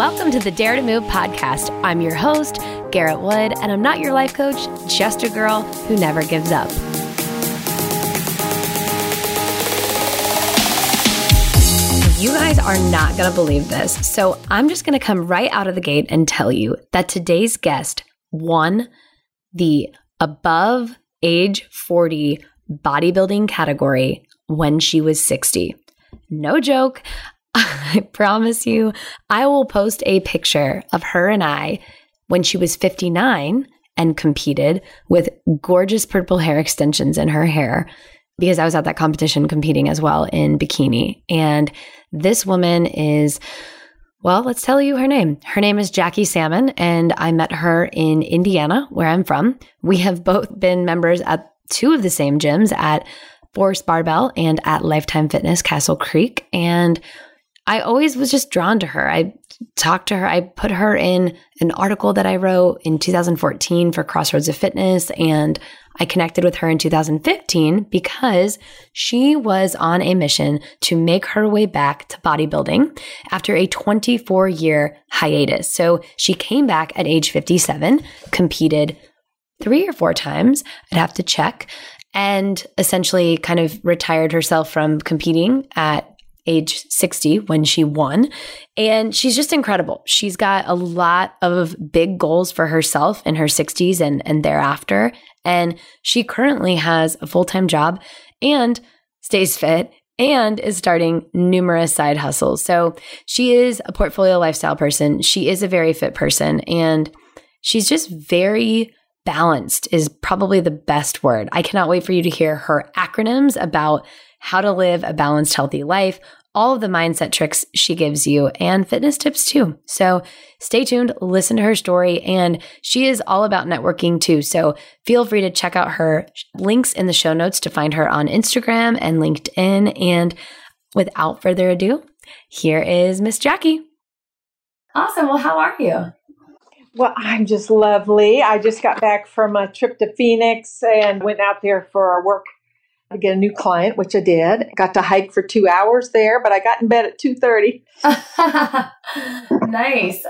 Welcome to the Dare to Move podcast. I'm your host, Garrett Wood, and I'm not your life coach, just a girl who never gives up. You guys are not going to believe this. So I'm just going to come right out of the gate and tell you that today's guest won the above age 40 bodybuilding category when she was 60. No joke. I promise you, I will post a picture of her and I when she was 59 and competed with gorgeous purple hair extensions in her hair because I was at that competition competing as well in bikini. And this woman is, well, let's tell you her name. Her name is Jackie Salmon, and I met her in Indiana, where I'm from. We have both been members at two of the same gyms at Force Barbell and at Lifetime Fitness Castle Creek. And I always was just drawn to her. I talked to her. I put her in an article that I wrote in 2014 for Crossroads of Fitness. And I connected with her in 2015 because she was on a mission to make her way back to bodybuilding after a 24 year hiatus. So she came back at age 57, competed three or four times. I'd have to check and essentially kind of retired herself from competing at age 60 when she won. And she's just incredible. She's got a lot of big goals for herself in her 60s and, and thereafter. And she currently has a full time job and stays fit and is starting numerous side hustles. So she is a portfolio lifestyle person. She is a very fit person. And she's just very balanced, is probably the best word. I cannot wait for you to hear her acronyms about how to live a balanced, healthy life, all of the mindset tricks she gives you, and fitness tips too. So stay tuned, listen to her story, and she is all about networking too. So feel free to check out her links in the show notes to find her on Instagram and LinkedIn. And without further ado, here is Miss Jackie. Awesome. Well, how are you? Well, I'm just lovely. I just got back from a trip to Phoenix and went out there for a work to get a new client, which I did. Got to hike for two hours there, but I got in bed at two thirty. nice.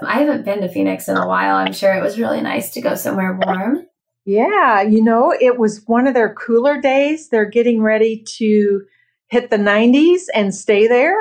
I haven't been to Phoenix in a while. I'm sure it was really nice to go somewhere warm. Yeah, you know, it was one of their cooler days. They're getting ready to hit the 90s and stay there.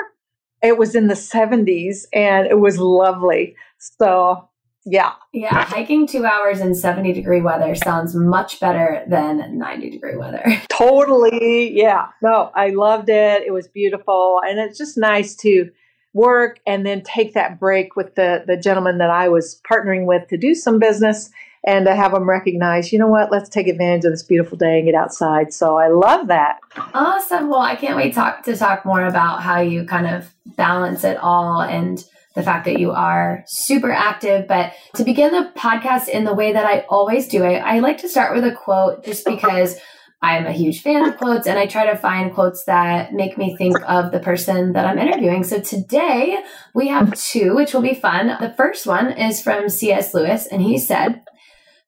It was in the 70s and it was lovely. So yeah. Yeah. Hiking two hours in 70 degree weather sounds much better than 90 degree weather. Totally. Yeah. No, I loved it. It was beautiful. And it's just nice to work and then take that break with the, the gentleman that I was partnering with to do some business and to have them recognize, you know what, let's take advantage of this beautiful day and get outside. So I love that. Awesome. Well, I can't wait talk, to talk more about how you kind of balance it all and the fact that you are super active. But to begin the podcast in the way that I always do, I, I like to start with a quote just because I'm a huge fan of quotes and I try to find quotes that make me think of the person that I'm interviewing. So today we have two, which will be fun. The first one is from C.S. Lewis, and he said,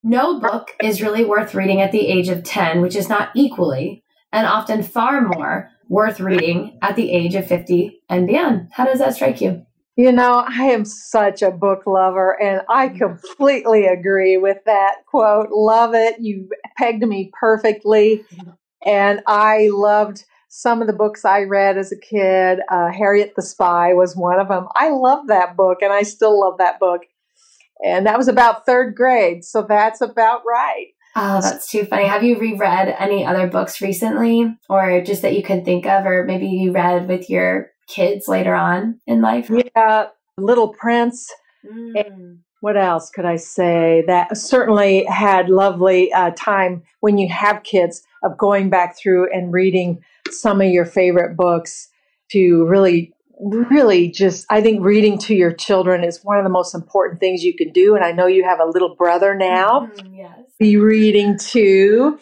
No book is really worth reading at the age of 10, which is not equally and often far more worth reading at the age of 50 and beyond. How does that strike you? You know, I am such a book lover, and I mm-hmm. completely agree with that quote. Love it. You pegged me perfectly. And I loved some of the books I read as a kid. Uh, Harriet the Spy was one of them. I love that book, and I still love that book. And that was about third grade, so that's about right. Oh, that's too funny. Have you reread any other books recently, or just that you can think of, or maybe you read with your kids later on in life? Yeah, Little Prince. Mm. what else could I say? That certainly had lovely uh, time when you have kids of going back through and reading some of your favorite books to really really just i think reading to your children is one of the most important things you can do and i know you have a little brother now mm, yes. be reading too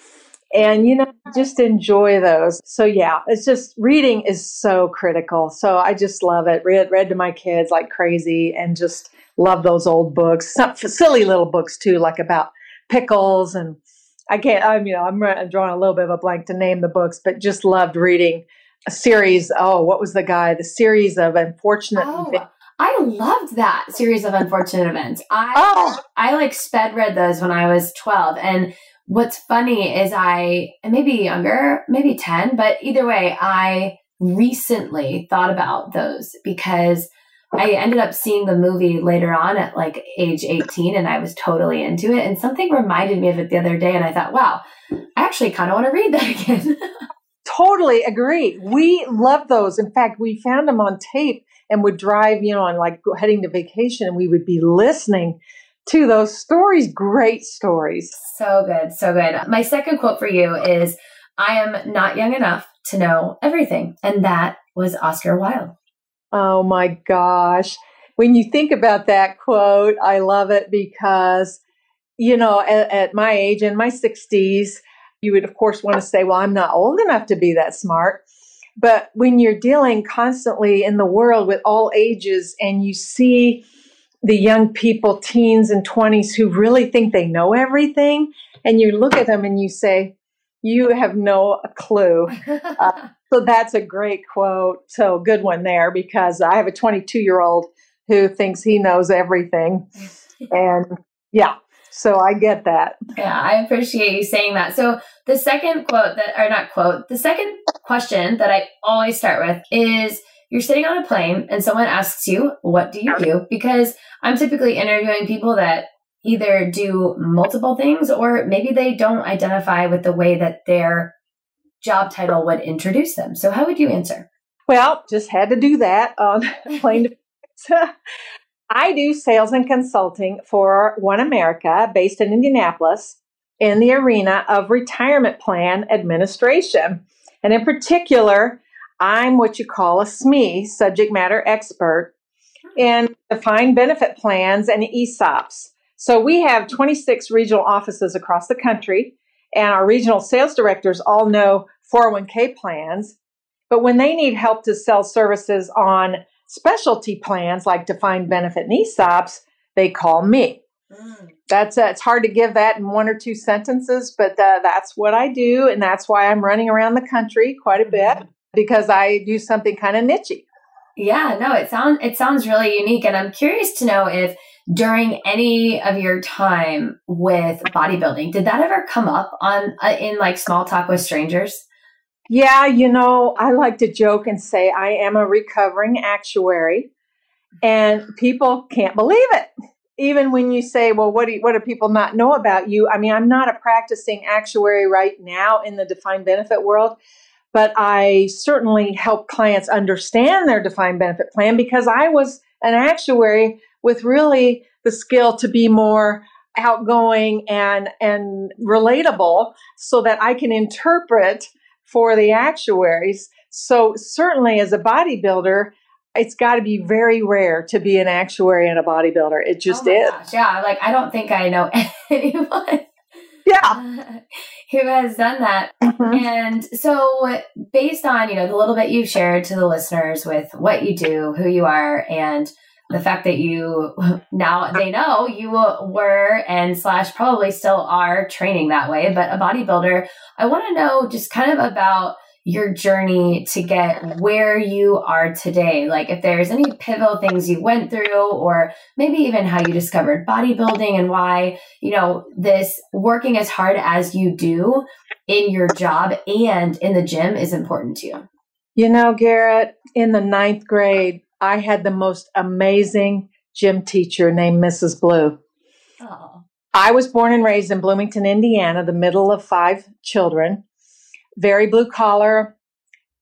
and you know just enjoy those. So yeah it's just reading is so critical. So i just love it. Read read to my kids like crazy and just love those old books. Some silly little books too like about pickles and i can't i'm you know i'm, I'm drawing a little bit of a blank to name the books but just loved reading a series oh what was the guy the series of unfortunate oh, I loved that series of unfortunate events. I oh. I like sped read those when I was 12 and what's funny is I maybe younger, maybe 10, but either way, I recently thought about those because I ended up seeing the movie later on at like age 18 and I was totally into it. And something reminded me of it the other day. And I thought, wow, I actually kind of want to read that again. totally agree. We love those. In fact, we found them on tape and would drive, you know, on like heading to vacation and we would be listening to those stories. Great stories. So good. So good. My second quote for you is I am not young enough to know everything. And that was Oscar Wilde. Oh my gosh. When you think about that quote, I love it because, you know, at, at my age, in my 60s, you would, of course, want to say, well, I'm not old enough to be that smart. But when you're dealing constantly in the world with all ages and you see the young people, teens and 20s, who really think they know everything, and you look at them and you say, you have no clue. Uh, so that's a great quote. So good one there because I have a 22 year old who thinks he knows everything. and yeah, so I get that. Yeah, I appreciate you saying that. So the second quote that, or not quote, the second question that I always start with is you're sitting on a plane and someone asks you, what do you do? Because I'm typically interviewing people that either do multiple things or maybe they don't identify with the way that their job title would introduce them. So, how would you answer? Well, just had to do that on plane. I do sales and consulting for OneAmerica based in Indianapolis in the arena of retirement plan administration. And in particular, I'm what you call a SME, subject matter expert, in defined benefit plans and ESOPs. So we have 26 regional offices across the country, and our regional sales directors all know 401k plans. But when they need help to sell services on specialty plans like defined benefit and ESOPs, they call me. Mm. That's uh, it's hard to give that in one or two sentences, but uh, that's what I do, and that's why I'm running around the country quite a bit mm-hmm. Because I do something kind of nichey. Yeah, no, it sounds it sounds really unique, and I'm curious to know if during any of your time with bodybuilding, did that ever come up on uh, in like small talk with strangers? Yeah, you know, I like to joke and say I am a recovering actuary, and people can't believe it. Even when you say, "Well, what do you, what do people not know about you?" I mean, I'm not a practicing actuary right now in the defined benefit world, but I certainly help clients understand their defined benefit plan because I was an actuary with really the skill to be more outgoing and and relatable so that I can interpret for the actuaries. So certainly as a bodybuilder, it's got to be very rare to be an actuary and a bodybuilder. It oh just oh is. Gosh, yeah, like I don't think I know anyone. Yeah. who has done that. Mm-hmm. And so based on, you know, the little bit you've shared to the listeners with what you do, who you are, and the fact that you now they know you were and slash probably still are training that way, but a bodybuilder, I want to know just kind of about your journey to get where you are today. Like if there's any pivotal things you went through, or maybe even how you discovered bodybuilding and why, you know, this working as hard as you do in your job and in the gym is important to you. You know, Garrett, in the ninth grade, I had the most amazing gym teacher named Mrs. Blue. Oh. I was born and raised in Bloomington, Indiana, the middle of five children, very blue collar.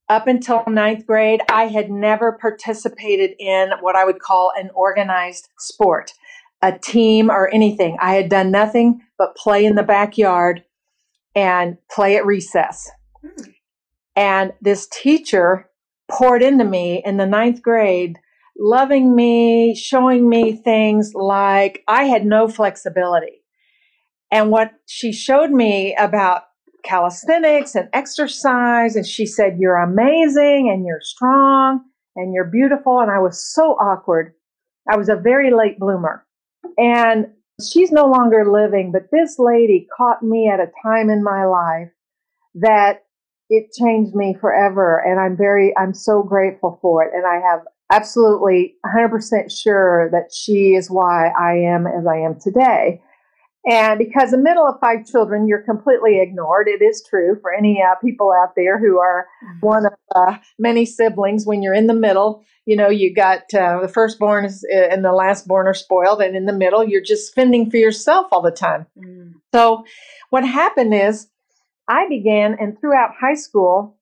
Up until ninth grade, I had never participated in what I would call an organized sport, a team or anything. I had done nothing but play in the backyard and play at recess. Mm. And this teacher poured into me in the ninth grade, loving me, showing me things like I had no flexibility. And what she showed me about calisthenics and exercise, and she said, You're amazing and you're strong and you're beautiful. And I was so awkward. I was a very late bloomer. And she's no longer living, but this lady caught me at a time in my life that it changed me forever and i'm very i'm so grateful for it and i have absolutely 100% sure that she is why I am as I am today. And because the middle of five children, you're completely ignored. It is true for any uh, people out there who are mm-hmm. one of uh, many siblings. When you're in the middle, you know, you got uh, the firstborn is, uh, and the lastborn are spoiled, and in the middle, you're just fending for yourself all the time. Mm. So, what happened is, I began, and throughout high school,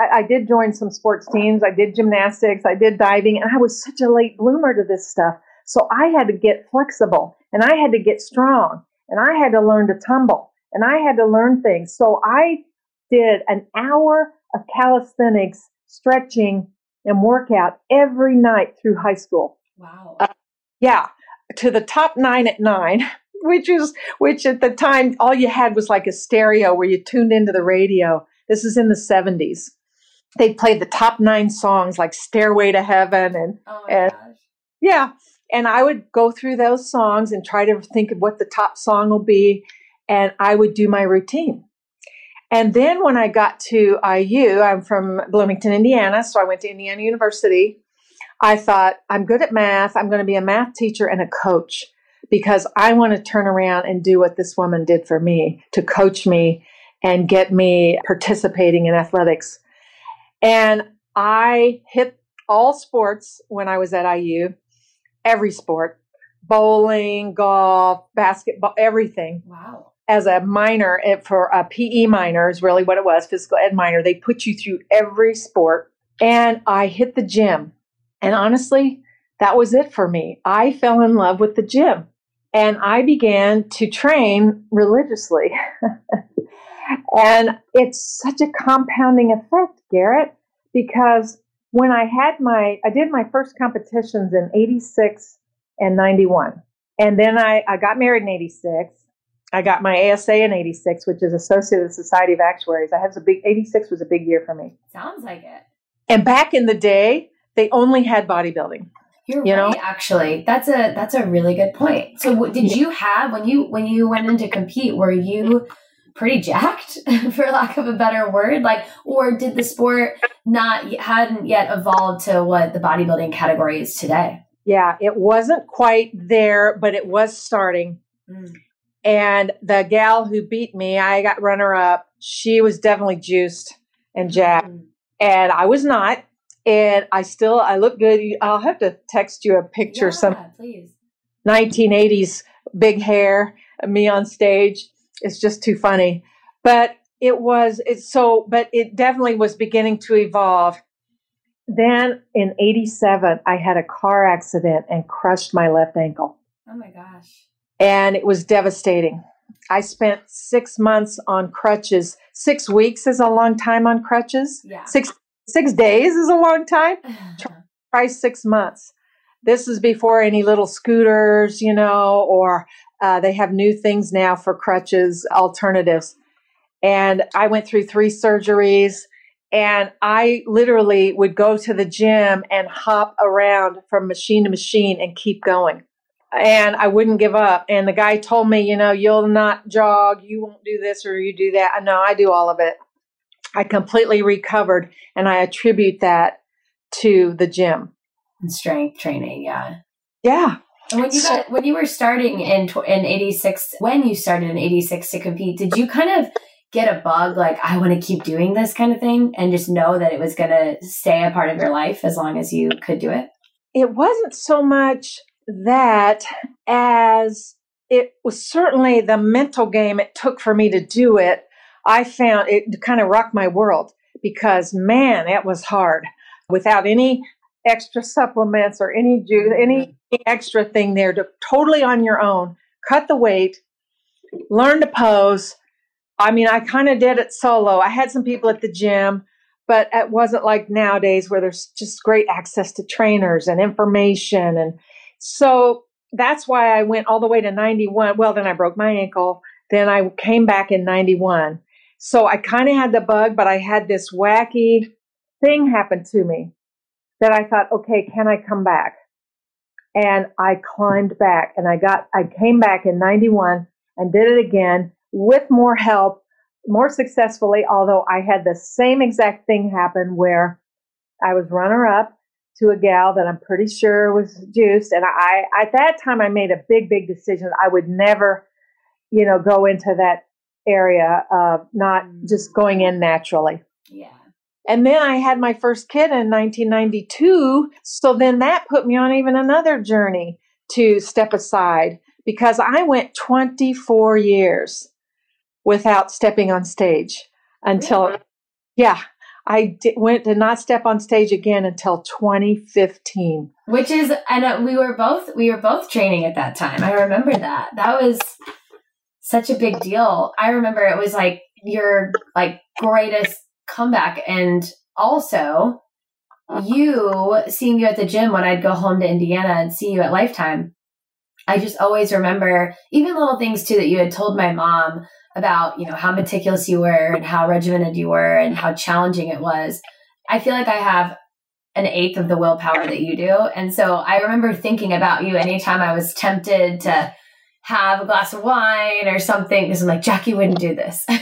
I, I did join some sports teams. I did gymnastics. I did diving, and I was such a late bloomer to this stuff. So I had to get flexible, and I had to get strong and I had to learn to tumble and I had to learn things. So I did an hour of calisthenics, stretching, and workout every night through high school. Wow. Uh, yeah, to the top nine at nine, which is which at the time all you had was like a stereo where you tuned into the radio. This is in the seventies. They played the top nine songs like "Stairway to Heaven" and oh and gosh. yeah, and I would go through those songs and try to think of what the top song will be. And I would do my routine. And then when I got to IU, I'm from Bloomington, Indiana. So I went to Indiana University. I thought, I'm good at math. I'm going to be a math teacher and a coach because I want to turn around and do what this woman did for me to coach me and get me participating in athletics. And I hit all sports when I was at IU every sport bowling, golf, basketball, everything. Wow. As a minor, for a PE minor is really what it was, physical ed minor. They put you through every sport. And I hit the gym. And honestly, that was it for me. I fell in love with the gym and I began to train religiously. and it's such a compounding effect, Garrett, because when I had my, I did my first competitions in 86 and 91. And then I, I got married in 86. I got my ASA in 86, which is Associated Society of Actuaries. I had a big, 86 was a big year for me. Sounds like it. And back in the day, they only had bodybuilding. You're you right, know? actually. That's a that's a really good point. So, did you have when you when you went in to compete? Were you pretty jacked for lack of a better word like or did the sport not hadn't yet evolved to what the bodybuilding category is today? Yeah it wasn't quite there but it was starting. Mm. and the gal who beat me i got runner up. She was definitely juiced and jacked. Mm. and i was not. And i still i look good. I'll have to text you a picture yeah, some please. 1980s big hair me on stage it's just too funny. But it was it's so but it definitely was beginning to evolve. Then in 87 I had a car accident and crushed my left ankle. Oh my gosh. And it was devastating. I spent 6 months on crutches. 6 weeks is a long time on crutches. Yeah. 6 6 days is a long time. Try 6 months. This is before any little scooters, you know, or uh, they have new things now for crutches alternatives. And I went through three surgeries and I literally would go to the gym and hop around from machine to machine and keep going. And I wouldn't give up. And the guy told me, you know, you'll not jog, you won't do this or you do that. No, I do all of it. I completely recovered and I attribute that to the gym. And strength training, yeah. Yeah. And when you so, got when you were starting in in 86 when you started in 86 to compete, did you kind of get a bug like I want to keep doing this kind of thing and just know that it was going to stay a part of your life as long as you could do it? It wasn't so much that as it was certainly the mental game it took for me to do it. I found it kind of rocked my world because man, it was hard without any extra supplements or any juice, any mm-hmm. extra thing there to totally on your own. Cut the weight, learn to pose, I mean, I kind of did it solo. I had some people at the gym, but it wasn't like nowadays where there's just great access to trainers and information. And so that's why I went all the way to 91. Well, then I broke my ankle. Then I came back in 91. So I kind of had the bug, but I had this wacky thing happen to me that I thought, okay, can I come back? And I climbed back and I got, I came back in 91 and did it again with more help, more successfully, although I had the same exact thing happen where I was runner up to a gal that I'm pretty sure was juiced. And I, at that time, I made a big, big decision. I would never, you know, go into that area of not mm. just going in naturally. Yeah. And then I had my first kid in 1992. So then that put me on even another journey to step aside because I went 24 years without stepping on stage until, yeah, I did, went to not step on stage again until 2015. Which is, and we were both we were both training at that time. I remember that. That was such a big deal. I remember it was like your like greatest comeback, and also you seeing you at the gym when I'd go home to Indiana and see you at Lifetime. I just always remember even little things too that you had told my mom about, you know, how meticulous you were and how regimented you were and how challenging it was. I feel like I have an eighth of the willpower that you do. And so I remember thinking about you anytime I was tempted to have a glass of wine or something because I'm like, Jackie wouldn't do this.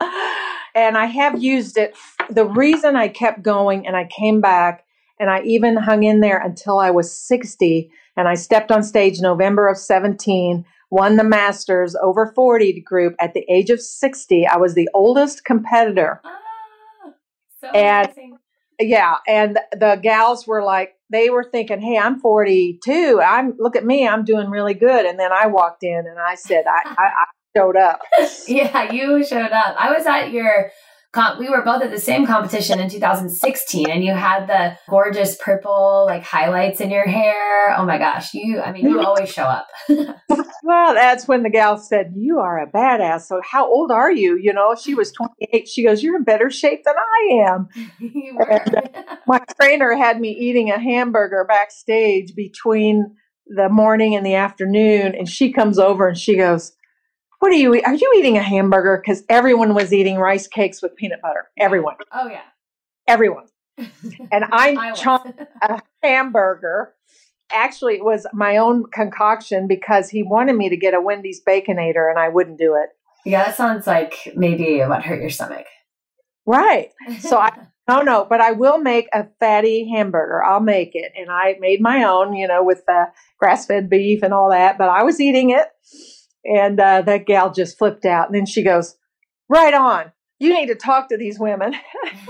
and I have used it. The reason I kept going and I came back and I even hung in there until I was 60 and I stepped on stage November of 17 won the Masters over 40 group at the age of 60. I was the oldest competitor. Ah, so and amazing. yeah, and the gals were like, they were thinking, "Hey, I'm 42. I'm look at me. I'm doing really good." And then I walked in and I said, "I, I, I showed up." yeah, you showed up. I was at your we were both at the same competition in 2016 and you had the gorgeous purple like highlights in your hair. Oh my gosh, you I mean you always show up. well, that's when the gal said, "You are a badass." So how old are you? You know, she was 28. She goes, "You're in better shape than I am." and, uh, my trainer had me eating a hamburger backstage between the morning and the afternoon and she comes over and she goes, what are you are you eating a hamburger? Because everyone was eating rice cakes with peanut butter. Everyone. Oh yeah. Everyone. And i, chomped a hamburger. Actually it was my own concoction because he wanted me to get a wendy's baconator and i wouldn't do it. Yeah that sounds like maybe what hurt your stomach. Right. So i no no but i will make a fatty hamburger. I'll make it. And i made my own you know with the grass-fed beef and all that but i was eating it and uh, that gal just flipped out. And then she goes, Right on. You need to talk to these women.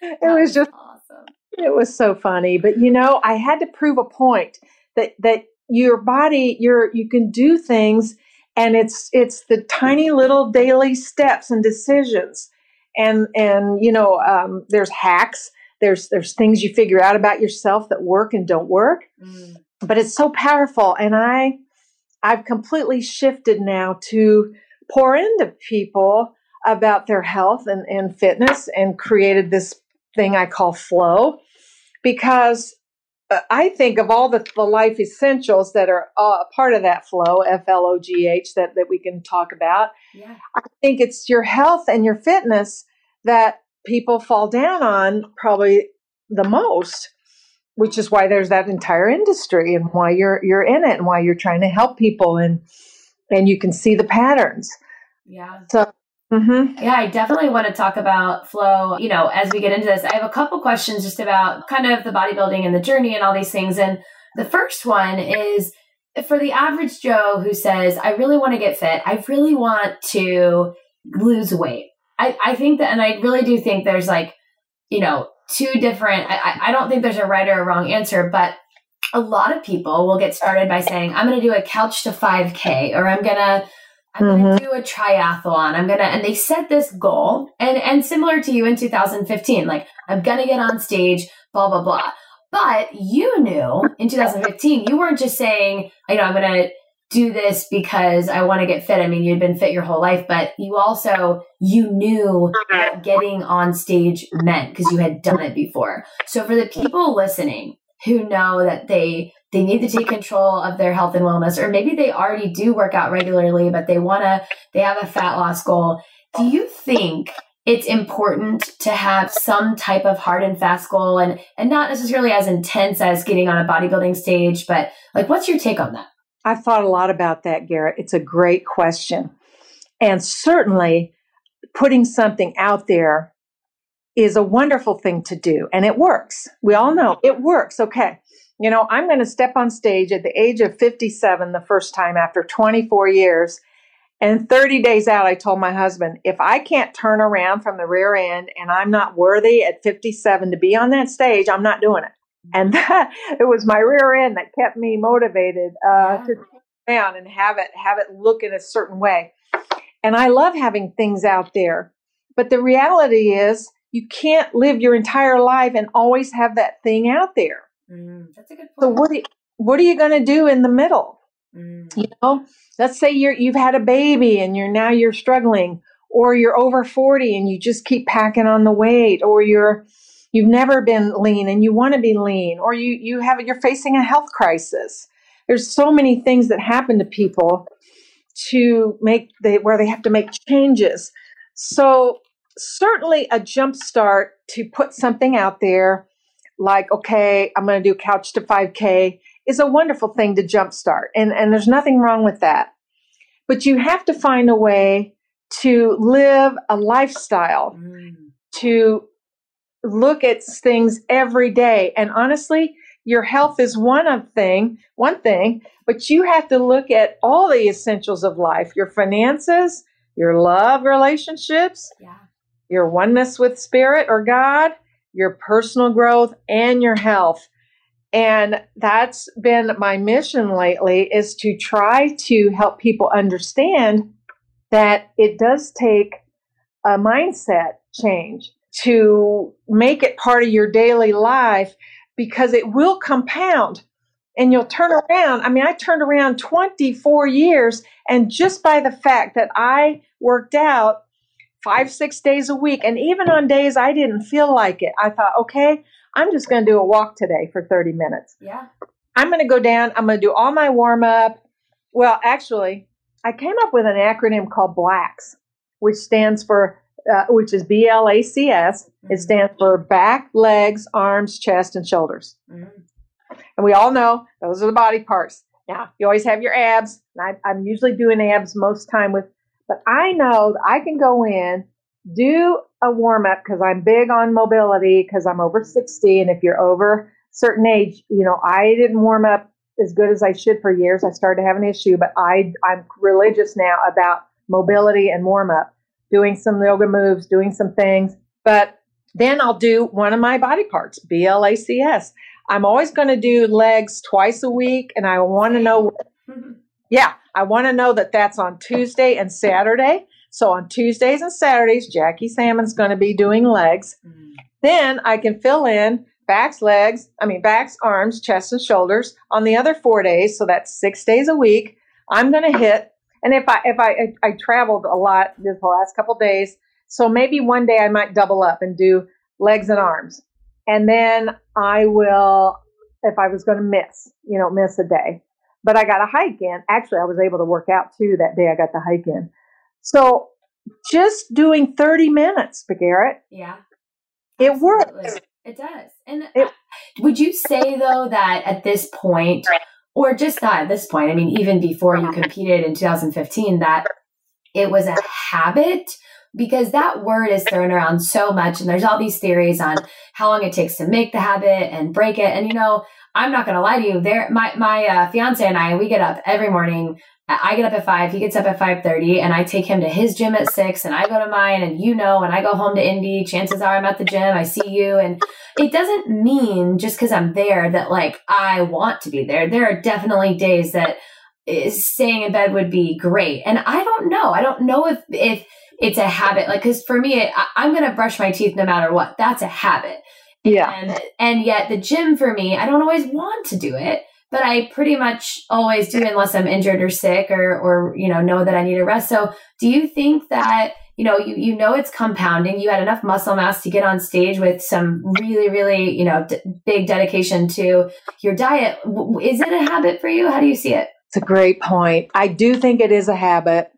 it was just awesome. It was so funny. But you know, I had to prove a point that that your body, your you can do things and it's it's the tiny little daily steps and decisions. And and you know, um, there's hacks, there's there's things you figure out about yourself that work and don't work. Mm. But it's so powerful. And I I've completely shifted now to pour into people about their health and, and fitness and created this thing I call flow because uh, I think of all the, the life essentials that are uh, part of that flow, F L O G H, that, that we can talk about. Yeah. I think it's your health and your fitness that people fall down on probably the most which is why there's that entire industry and why you're you're in it and why you're trying to help people and and you can see the patterns. Yeah. So Mm-hmm. Yeah, I definitely want to talk about flow. You know, as we get into this, I have a couple questions just about kind of the bodybuilding and the journey and all these things. And the first one is for the average Joe who says, I really want to get fit, I really want to lose weight. I, I think that, and I really do think there's like, you know, two different, I, I don't think there's a right or a wrong answer, but a lot of people will get started by saying, I'm going to do a couch to 5K or I'm going to. I'm mm-hmm. going to do a triathlon. I'm going to, and they set this goal and, and similar to you in 2015, like I'm going to get on stage, blah, blah, blah. But you knew in 2015, you weren't just saying, you know, I'm going to do this because I want to get fit. I mean, you'd been fit your whole life, but you also, you knew what getting on stage meant because you had done it before. So for the people listening who know that they, they need to take control of their health and wellness, or maybe they already do work out regularly, but they want to, they have a fat loss goal. Do you think it's important to have some type of hard and fast goal and, and not necessarily as intense as getting on a bodybuilding stage, but like, what's your take on that? I've thought a lot about that, Garrett. It's a great question. And certainly putting something out there is a wonderful thing to do and it works. We all know it works. Okay. You know, I'm going to step on stage at the age of 57 the first time after 24 years. And 30 days out, I told my husband, if I can't turn around from the rear end and I'm not worthy at 57 to be on that stage, I'm not doing it. And that, it was my rear end that kept me motivated uh, yeah. to down and have it have it look in a certain way. And I love having things out there. But the reality is you can't live your entire life and always have that thing out there. Mm, that's a good point. So what are you, what are you going to do in the middle? Mm. You know, let's say you're you've had a baby and you're now you're struggling, or you're over 40 and you just keep packing on the weight, or you're you've never been lean and you want to be lean, or you you have you're facing a health crisis. There's so many things that happen to people to make they where they have to make changes. So certainly a jump start to put something out there like okay i'm going to do couch to 5k is a wonderful thing to jump start and and there's nothing wrong with that but you have to find a way to live a lifestyle mm. to look at things every day. And honestly your health is one of thing one thing but you have to look at all the essentials of life your finances your love relationships yeah. your oneness with spirit or God, your personal growth, and your health. And that's been my mission lately is to try to help people understand that it does take a mindset change to make it part of your daily life because it will compound and you'll turn around. I mean, I turned around 24 years, and just by the fact that I worked out five, six days a week. And even on days I didn't feel like it, I thought, okay, I'm just going to do a walk today for 30 minutes. Yeah. I'm going to go down, I'm going to do all my warm up. Well, actually, I came up with an acronym called BLACS, which stands for, uh, which is B L A C S. Mm-hmm. It stands for back, legs, arms, chest, and shoulders. Mm-hmm. And we all know those are the body parts. Now, you always have your abs. I, I'm usually doing abs most time with but I know that I can go in, do a warm up because I'm big on mobility because I'm over 60. And if you're over certain age, you know, I didn't warm up as good as I should for years. I started to have an issue, but I, I'm religious now about mobility and warm up, doing some yoga moves, doing some things. But then I'll do one of my body parts, BLACS. I'm always going to do legs twice a week, and I want to know. Yeah, I want to know that that's on Tuesday and Saturday. So on Tuesdays and Saturdays, Jackie Salmon's going to be doing legs. Mm-hmm. Then I can fill in backs, legs, I mean backs, arms, chest, and shoulders on the other four days. So that's six days a week. I'm going to hit. And if I if I, I, I traveled a lot this last couple days, so maybe one day I might double up and do legs and arms, and then I will if I was going to miss, you know, miss a day but I got a hike in. Actually, I was able to work out too that day. I got the hike in. So just doing 30 minutes, Garrett. Yeah. It works. It does. And it, would you say though that at this point, or just not at this point, I mean, even before you competed in 2015, that it was a habit? Because that word is thrown around so much, and there's all these theories on how long it takes to make the habit and break it. And you know, I'm not gonna lie to you. There, my my uh, fiance and I, we get up every morning. I get up at five. He gets up at five thirty, and I take him to his gym at six, and I go to mine. And you know, when I go home to Indy, chances are I'm at the gym. I see you, and it doesn't mean just because I'm there that like I want to be there. There are definitely days that eh, staying in bed would be great, and I don't know. I don't know if if it's a habit. Like, because for me, I, I'm gonna brush my teeth no matter what. That's a habit. Yeah. And, and yet the gym for me, I don't always want to do it, but I pretty much always do unless I'm injured or sick or, or, you know, know that I need a rest. So do you think that, you know, you, you know, it's compounding. You had enough muscle mass to get on stage with some really, really, you know, d- big dedication to your diet. Is it a habit for you? How do you see it? It's a great point. I do think it is a habit.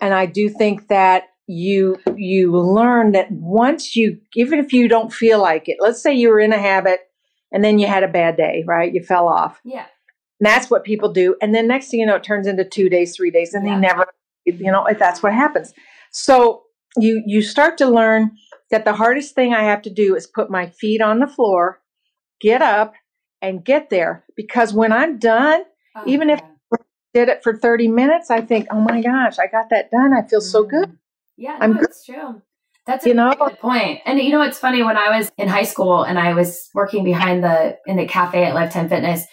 And I do think that you you learn that once you even if you don't feel like it let's say you were in a habit and then you had a bad day right you fell off yeah and that's what people do and then next thing you know it turns into two days three days and yeah. they never you know that's what happens so you you start to learn that the hardest thing I have to do is put my feet on the floor, get up, and get there. Because when I'm done, oh, even yeah. if I did it for 30 minutes, I think, oh my gosh, I got that done. I feel mm-hmm. so good. Yeah, no, I'm that's true. That's a you know? good point. And you know, it's funny when I was in high school and I was working behind the in the cafe at Lifetime Fitness,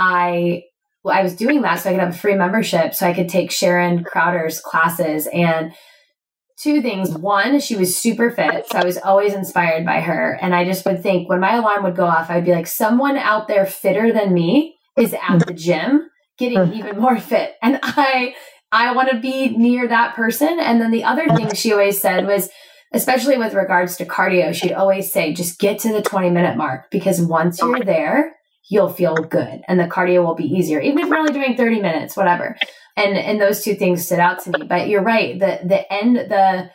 I well, I was doing that so I could have a free membership so I could take Sharon Crowder's classes and two things. One, she was super fit. So I was always inspired by her. And I just would think when my alarm would go off, I'd be like, someone out there fitter than me is at the gym getting mm. even more fit. And I, I want to be near that person. And then the other thing she always said was, especially with regards to cardio, she'd always say, just get to the 20 minute mark because once you're there, you'll feel good and the cardio will be easier, even if you're only doing 30 minutes, whatever. And and those two things stood out to me. But you're right. The the end the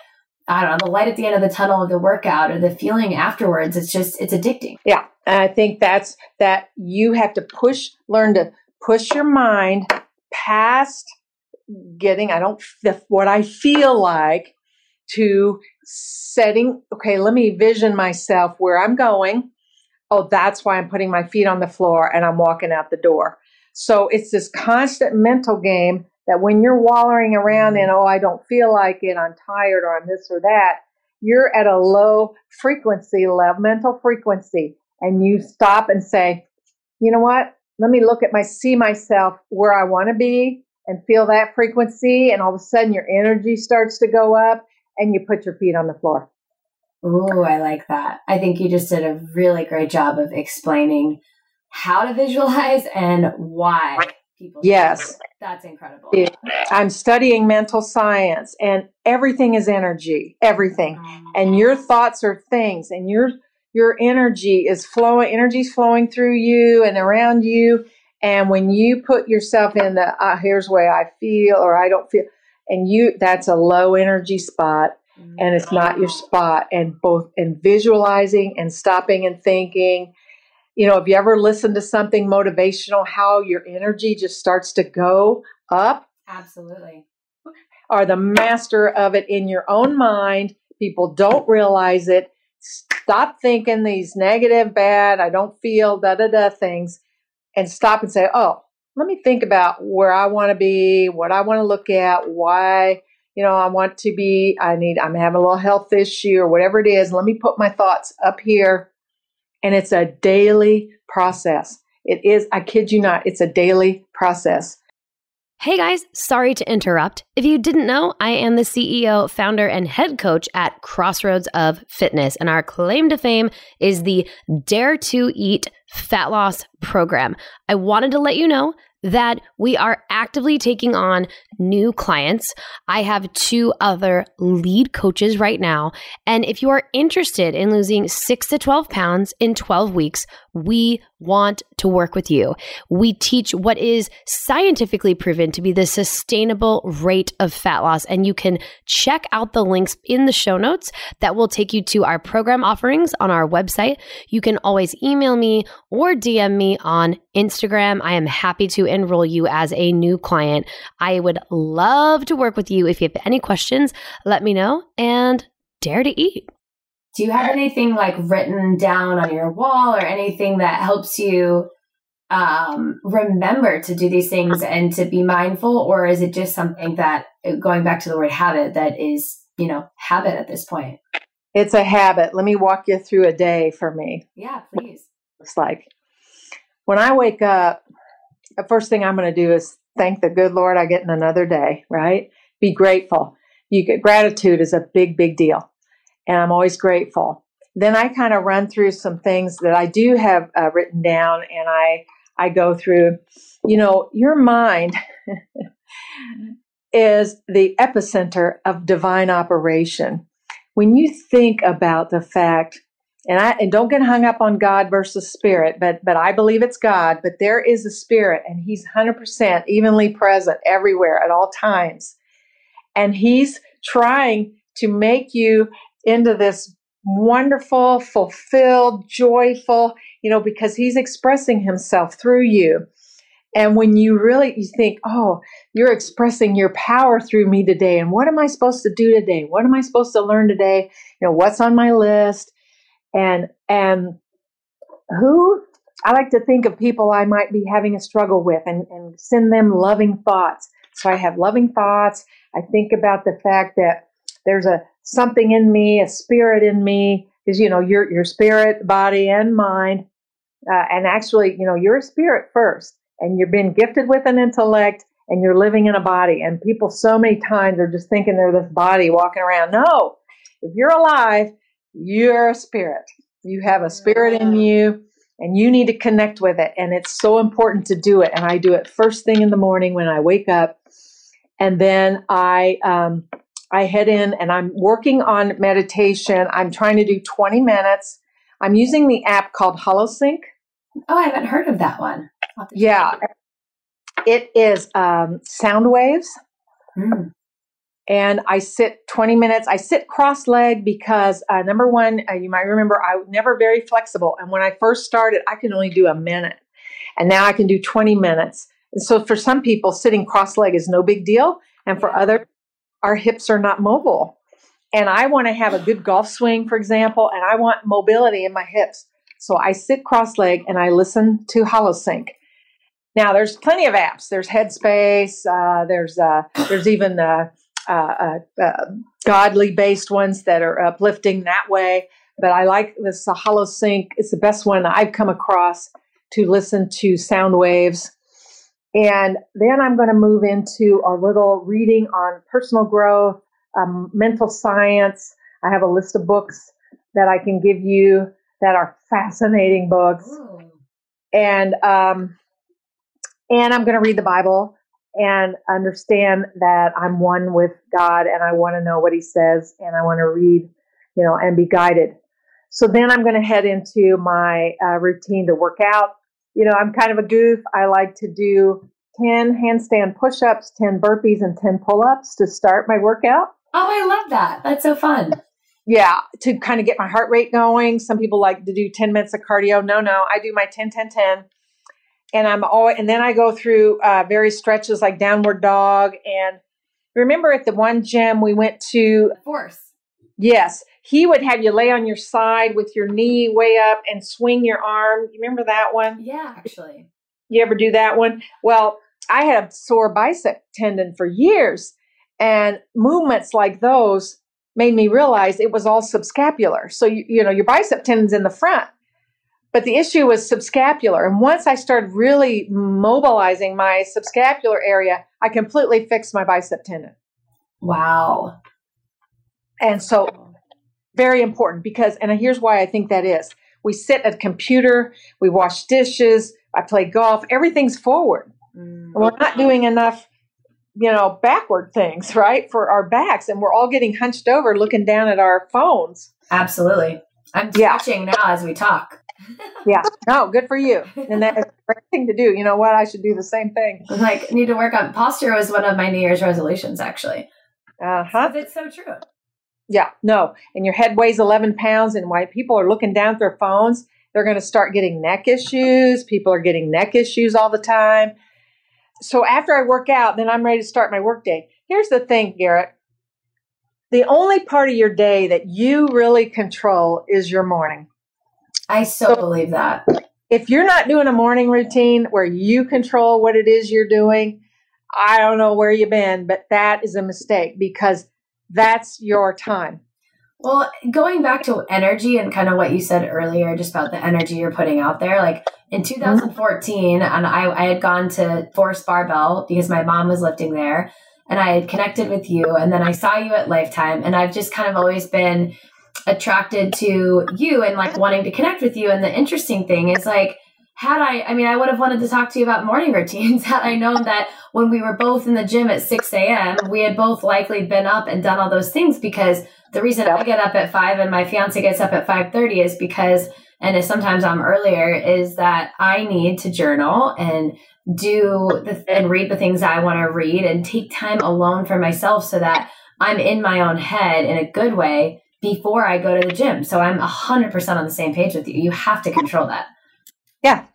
I don't know, the light at the end of the tunnel of the workout or the feeling afterwards, it's just it's addicting. Yeah. And I think that's that you have to push, learn to push your mind past getting, I don't, what I feel like to setting, okay, let me vision myself where I'm going oh, that's why I'm putting my feet on the floor and I'm walking out the door. So it's this constant mental game that when you're wallowing around and, oh, I don't feel like it, I'm tired or I'm this or that, you're at a low frequency level, mental frequency, and you stop and say, you know what? Let me look at my, see myself where I want to be and feel that frequency. And all of a sudden your energy starts to go up and you put your feet on the floor. Ooh, I like that. I think you just did a really great job of explaining how to visualize and why people. Yes. That's incredible. I'm studying mental science and everything is energy, everything. And your thoughts are things and your your energy is flowing, energy's flowing through you and around you. And when you put yourself in the uh, here's where I feel or I don't feel and you that's a low energy spot and it's not your spot. And both in visualizing and stopping and thinking you know if you ever listen to something motivational how your energy just starts to go up. Absolutely. Are the master of it in your own mind. People don't realize it. Stop thinking these negative bad i don't feel da da da things and stop and say oh let me think about where i want to be what i want to look at why you know, I want to be, I need, I'm having a little health issue or whatever it is. Let me put my thoughts up here. And it's a daily process. It is, I kid you not, it's a daily process. Hey guys, sorry to interrupt. If you didn't know, I am the CEO, founder, and head coach at Crossroads of Fitness, and our claim to fame is the Dare to Eat Fat Loss Program. I wanted to let you know that we are actively taking on new clients. I have two other lead coaches right now. And if you are interested in losing six to 12 pounds in 12 weeks, we want to work with you. We teach what is scientifically proven to be the sustainable rate of fat loss. And you can check out the links in the show notes that will take you to our program offerings on our website. You can always email me or DM me on Instagram. I am happy to enroll you as a new client. I would love to work with you. If you have any questions, let me know and dare to eat. Do you have anything like written down on your wall or anything that helps you um, remember to do these things and to be mindful? Or is it just something that, going back to the word habit, that is, you know, habit at this point? It's a habit. Let me walk you through a day for me. Yeah, please. It's like when I wake up, the first thing I'm going to do is thank the good Lord I get in another day, right? Be grateful. You get gratitude is a big, big deal and I'm always grateful. Then I kind of run through some things that I do have uh, written down, and I I go through. You know, your mind is the epicenter of divine operation. When you think about the fact, and I and don't get hung up on God versus spirit, but but I believe it's God. But there is a spirit, and He's hundred percent evenly present everywhere at all times, and He's trying to make you into this wonderful, fulfilled, joyful, you know, because he's expressing himself through you. And when you really you think, oh, you're expressing your power through me today. And what am I supposed to do today? What am I supposed to learn today? You know, what's on my list? And and who I like to think of people I might be having a struggle with and, and send them loving thoughts. So I have loving thoughts. I think about the fact that there's a something in me, a spirit in me, because you know your your spirit, body, and mind, uh, and actually, you know, you're a spirit first, and you've been gifted with an intellect, and you're living in a body. And people so many times are just thinking they're this body walking around. No, if you're alive, you're a spirit. You have a spirit in you and you need to connect with it. And it's so important to do it. And I do it first thing in the morning when I wake up. And then I, um, I head in and I'm working on meditation. I'm trying to do 20 minutes. I'm using the app called HoloSync. Oh, I haven't heard of that one. Yeah. It is um, sound waves. Mm and I sit 20 minutes. I sit cross legged because uh, number one, uh, you might remember I was never very flexible. And when I first started, I could only do a minute. And now I can do 20 minutes. And so for some people, sitting cross legged is no big deal. And for others, our hips are not mobile. And I want to have a good golf swing, for example, and I want mobility in my hips. So I sit cross legged and I listen to HoloSync. Now, there's plenty of apps. There's Headspace. Uh, there's uh, there's even uh, uh, uh, uh, godly based ones that are uplifting that way. But I like this HoloSync. It's the best one I've come across to listen to sound waves. And then I'm going to move into a little reading on personal growth, um, mental science. I have a list of books that I can give you that are fascinating books. Ooh. And um, and I'm going to read the Bible and understand that I'm one with God and I want to know what He says and I want to read, you know, and be guided. So then I'm going to head into my uh, routine to work out. You know, I'm kind of a goof. I like to do 10 handstand push ups, 10 burpees, and 10 pull ups to start my workout. Oh, I love that. That's so fun. Yeah, to kind of get my heart rate going. Some people like to do 10 minutes of cardio. No, no, I do my 10, 10, 10 and I'm always, and then I go through uh, various stretches like downward dog. And remember at the one gym we went to, force. Yes, he would have you lay on your side with your knee way up and swing your arm. You remember that one? Yeah, actually. You ever do that one? Well, I had a sore bicep tendon for years, and movements like those made me realize it was all subscapular. So you, you know your bicep tendon's in the front, but the issue was subscapular. And once I started really mobilizing my subscapular area, I completely fixed my bicep tendon. Wow. And so, very important because, and here's why I think that is. We sit at a computer, we wash dishes, I play golf, everything's forward. Mm. we're not doing enough, you know, backward things, right, for our backs. And we're all getting hunched over looking down at our phones. Absolutely. I'm stretching yeah. now as we talk yeah. No, good for you. And that is a great thing to do. You know what? I should do the same thing. Like, need to work on posture was one of my New Year's resolutions, actually. Uh huh. It's so true. Yeah. No. And your head weighs 11 pounds, and why people are looking down at their phones, they're going to start getting neck issues. People are getting neck issues all the time. So after I work out, then I'm ready to start my workday. Here's the thing, Garrett. The only part of your day that you really control is your morning. I so, so believe that. If you're not doing a morning routine where you control what it is you're doing, I don't know where you've been, but that is a mistake because that's your time. Well, going back to energy and kind of what you said earlier, just about the energy you're putting out there, like in mm-hmm. 2014, and I, I had gone to Force Barbell because my mom was lifting there, and I had connected with you, and then I saw you at Lifetime, and I've just kind of always been attracted to you and like wanting to connect with you. And the interesting thing is like, had I, I mean, I would have wanted to talk to you about morning routines had I known that when we were both in the gym at 6 a.m., we had both likely been up and done all those things because the reason I get up at 5 and my fiance gets up at 5.30 is because, and sometimes I'm earlier, is that I need to journal and do the, and read the things I want to read and take time alone for myself so that I'm in my own head in a good way before I go to the gym. So I'm 100% on the same page with you. You have to control that. Yeah.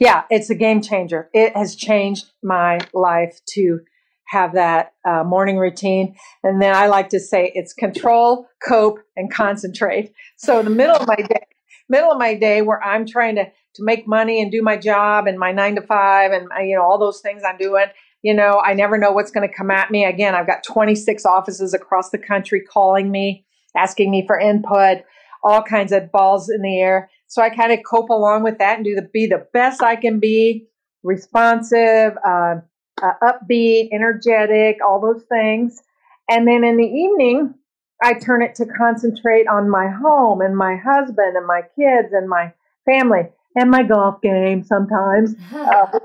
Yeah, it's a game changer. It has changed my life to have that uh, morning routine. And then I like to say it's control, cope, and concentrate. So the middle of my day, middle of my day where I'm trying to to make money and do my job and my nine to five and you know all those things I'm doing. You know, I never know what's going to come at me. Again, I've got 26 offices across the country calling me, asking me for input, all kinds of balls in the air. So I kind of cope along with that and do the be the best I can be, responsive, uh, uh, upbeat, energetic, all those things. And then in the evening, I turn it to concentrate on my home and my husband and my kids and my family and my golf game sometimes. Uh,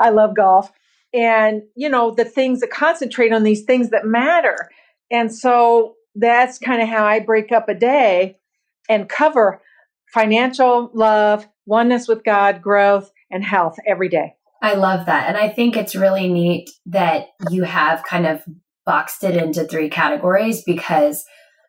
I love golf. And, you know, the things that concentrate on these things that matter. And so that's kind of how I break up a day and cover financial love, oneness with God, growth, and health every day. I love that. And I think it's really neat that you have kind of boxed it into three categories because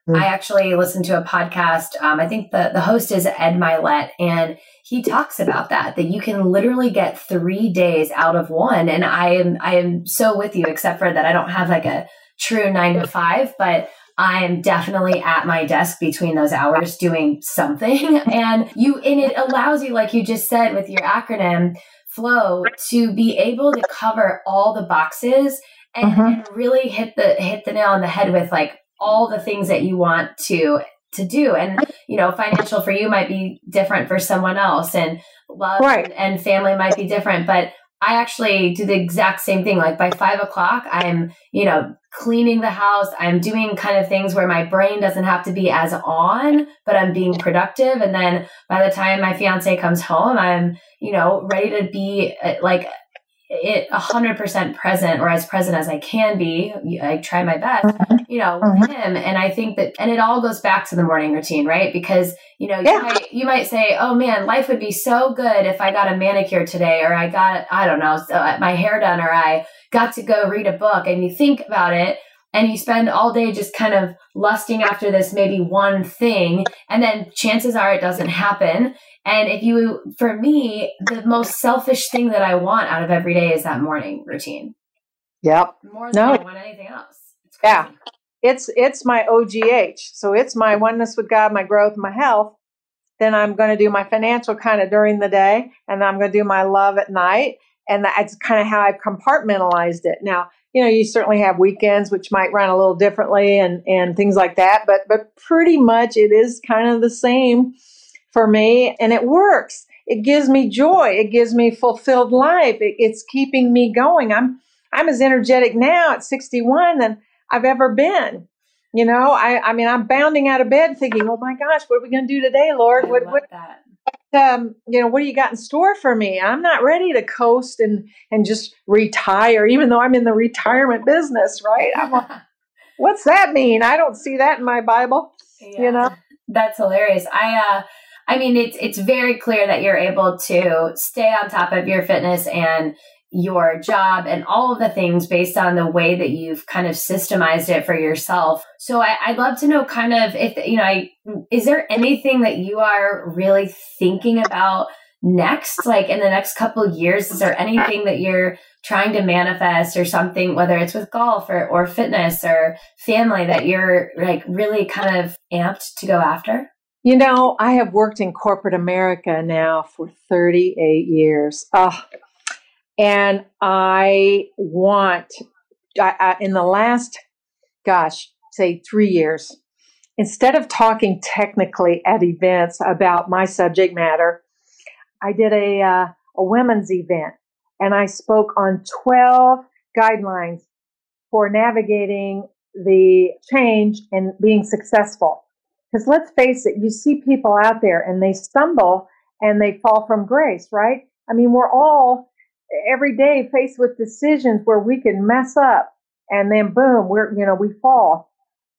mm. I actually listened to a podcast. Um, I think the, the host is Ed Mylett, and he talks about that, that you can literally get three days out of one. And I am, I am so with you, except for that I don't have like a true nine to five, but I am definitely at my desk between those hours doing something. And you, and it allows you, like you just said with your acronym, flow to be able to cover all the boxes and, uh-huh. and, really hit the hit the nail on the head with like all the things that you want to to do and you know financial for you might be different for someone else and love right. and, and family might be different but I actually do the exact same thing. Like by five o'clock, I'm, you know, cleaning the house. I'm doing kind of things where my brain doesn't have to be as on, but I'm being productive. And then by the time my fiance comes home, I'm, you know, ready to be uh, like it a hundred percent present or as present as I can be. I try my best, mm-hmm. you know, with mm-hmm. him. And I think that, and it all goes back to the morning routine, right? Because, you know, yeah. you, might, you might say, oh man, life would be so good if I got a manicure today, or I got, I don't know, uh, my hair done, or I got to go read a book. And you think about it and you spend all day just kind of lusting after this maybe one thing. And then chances are it doesn't happen. And if you, for me, the most selfish thing that I want out of every day is that morning routine. Yep. More than no. I want anything else. It's yeah. It's it's my OGH. So it's my oneness with God, my growth, my health. Then I'm going to do my financial kind of during the day, and I'm going to do my love at night. And that's kind of how I've compartmentalized it. Now, you know, you certainly have weekends which might run a little differently and and things like that, but but pretty much it is kind of the same for me and it works. It gives me joy. It gives me fulfilled life. It, it's keeping me going. I'm I'm as energetic now at 61 than I've ever been. You know, I I mean I'm bounding out of bed thinking, "Oh my gosh, what are we going to do today, Lord? what what that. Um, you know, what do you got in store for me? I'm not ready to coast and and just retire, even though I'm in the retirement business, right? Like, what's that mean? I don't see that in my Bible. Yeah, you know, that's hilarious. I uh, I mean, it's it's very clear that you're able to stay on top of your fitness and your job and all of the things based on the way that you've kind of systemized it for yourself. So I, would love to know kind of if you know, I, is there anything that you are really thinking about next, like in the next couple years? Is there anything that you're trying to manifest or something, whether it's with golf or, or fitness or family that you're like really kind of amped to go after? You know, I have worked in corporate America now for 38 years. Oh, and I want, I, I, in the last, gosh, say three years, instead of talking technically at events about my subject matter, I did a, uh, a women's event and I spoke on 12 guidelines for navigating the change and being successful. Because let's face it, you see people out there and they stumble and they fall from grace, right? I mean, we're all every day faced with decisions where we can mess up and then boom, we're, you know, we fall.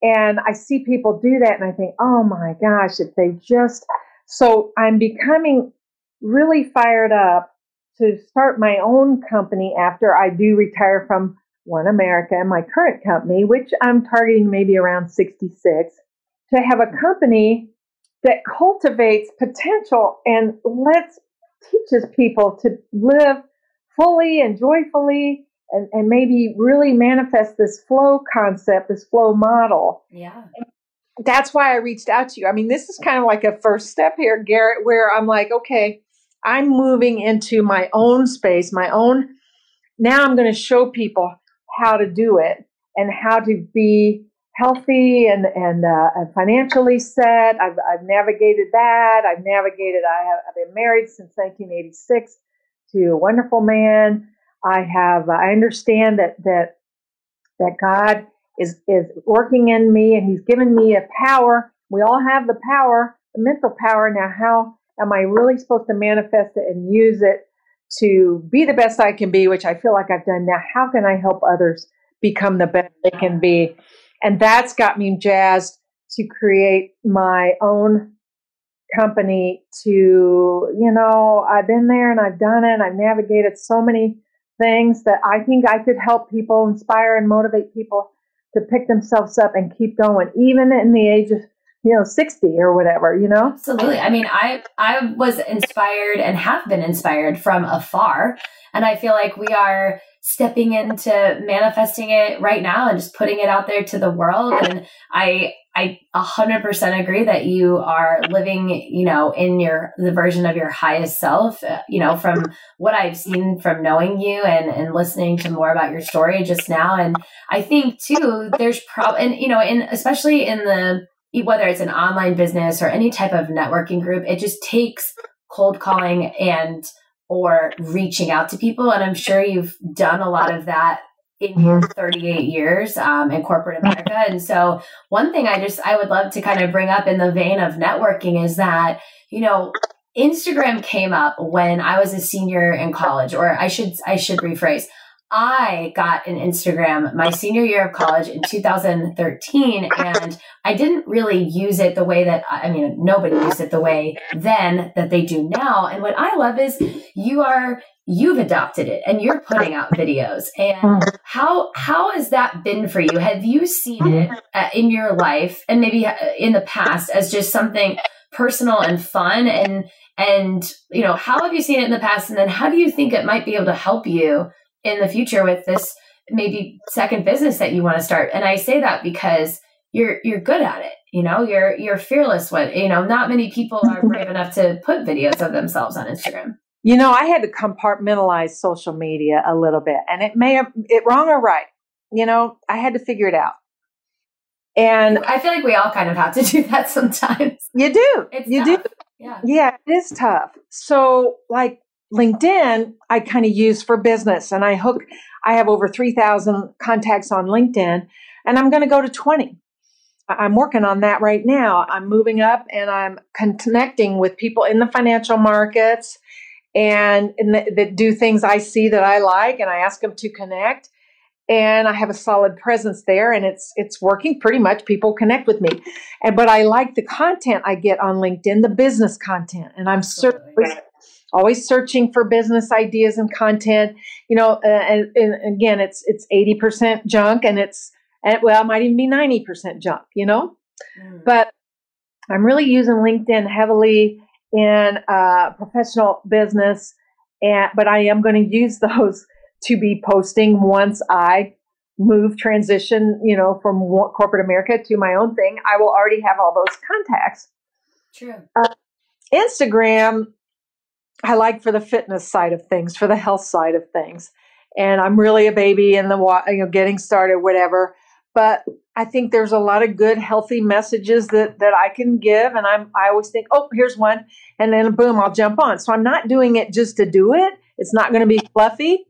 And I see people do that and I think, oh my gosh, if they just, so I'm becoming really fired up to start my own company after I do retire from OneAmerica and my current company, which I'm targeting maybe around 66 to have a company that cultivates potential and lets teaches people to live fully and joyfully and, and maybe really manifest this flow concept, this flow model. Yeah. that's why I reached out to you. I mean, this is kind of like a first step here, Garrett, where I'm like, okay, I'm moving into my own space, my own. Now I'm going to show people how to do it and how to be healthy and and, uh, financially set. I've, I've navigated that. I've navigated. I have. I've been married since 1986 to a wonderful man. I have. I understand that that that God is is working in me, and He's given me a power. We all have the power, the mental power. Now, how am I really supposed to manifest it and use it to be the best I can be, which I feel like I've done. Now, how can I help others become the best they can be? And that's got me jazzed to create my own company to, you know, I've been there and I've done it and I've navigated so many things that I think I could help people, inspire and motivate people to pick themselves up and keep going, even in the age of you know 60 or whatever you know? Absolutely. I mean i i was inspired and have been inspired from afar. And i feel like we are stepping into manifesting it right now and just putting it out there to the world. And i i 100% agree that you are living you know in your the version of your highest self uh, you know from what i've seen from knowing you and and listening to more about your story just now. And i think too there's probably and you know in especially in the whether it's an online business or any type of networking group, it just takes cold calling and or reaching out to people. And I'm sure you've done a lot of that in your mm-hmm. 38 years um, in corporate America. And so one thing I just I would love to kind of bring up in the vein of networking is that, you know, Instagram came up when I was a senior in college, or I should I should rephrase. I got an Instagram my senior year of college in 2013, and I didn't really use it the way that I mean, nobody used it the way then that they do now. And what I love is you are you've adopted it and you're putting out videos. And how how has that been for you? Have you seen it uh, in your life and maybe uh, in the past as just something personal and fun and and you know how have you seen it in the past and then how do you think it might be able to help you in the future with this maybe second business that you want to start. And I say that because you're you're good at it. You know, you're you're fearless when you know, not many people are brave enough to put videos of themselves on Instagram. You know, I had to compartmentalize social media a little bit and it may have it wrong or right. You know, I had to figure it out. And I feel like we all kind of have to do that sometimes. You do. It's you tough. do. Yeah. Yeah, it is tough. So like LinkedIn, I kind of use for business and I hook, I have over 3,000 contacts on LinkedIn and I'm going to go to 20. I'm working on that right now. I'm moving up and I'm connecting with people in the financial markets and, and that do things I see that I like and I ask them to connect and I have a solid presence there and it's it's working pretty much people connect with me. And but I like the content I get on LinkedIn, the business content and I'm certainly always searching for business ideas and content you know uh, and, and, again it's it's 80% junk and it's and well it might even be 90% junk you know? Mm. but i'm really using linkedin heavily in uh, professional business and but i am going to use those to be posting once i move transition you know from corporate america to my own thing i will already have all those contacts. True. Uh, instagram I like for the fitness side of things, for the health side of things. And I'm really a baby in the you know getting started whatever, but I think there's a lot of good healthy messages that that I can give and I'm I always think, "Oh, here's one." And then boom, I'll jump on. So I'm not doing it just to do it. It's not going to be fluffy.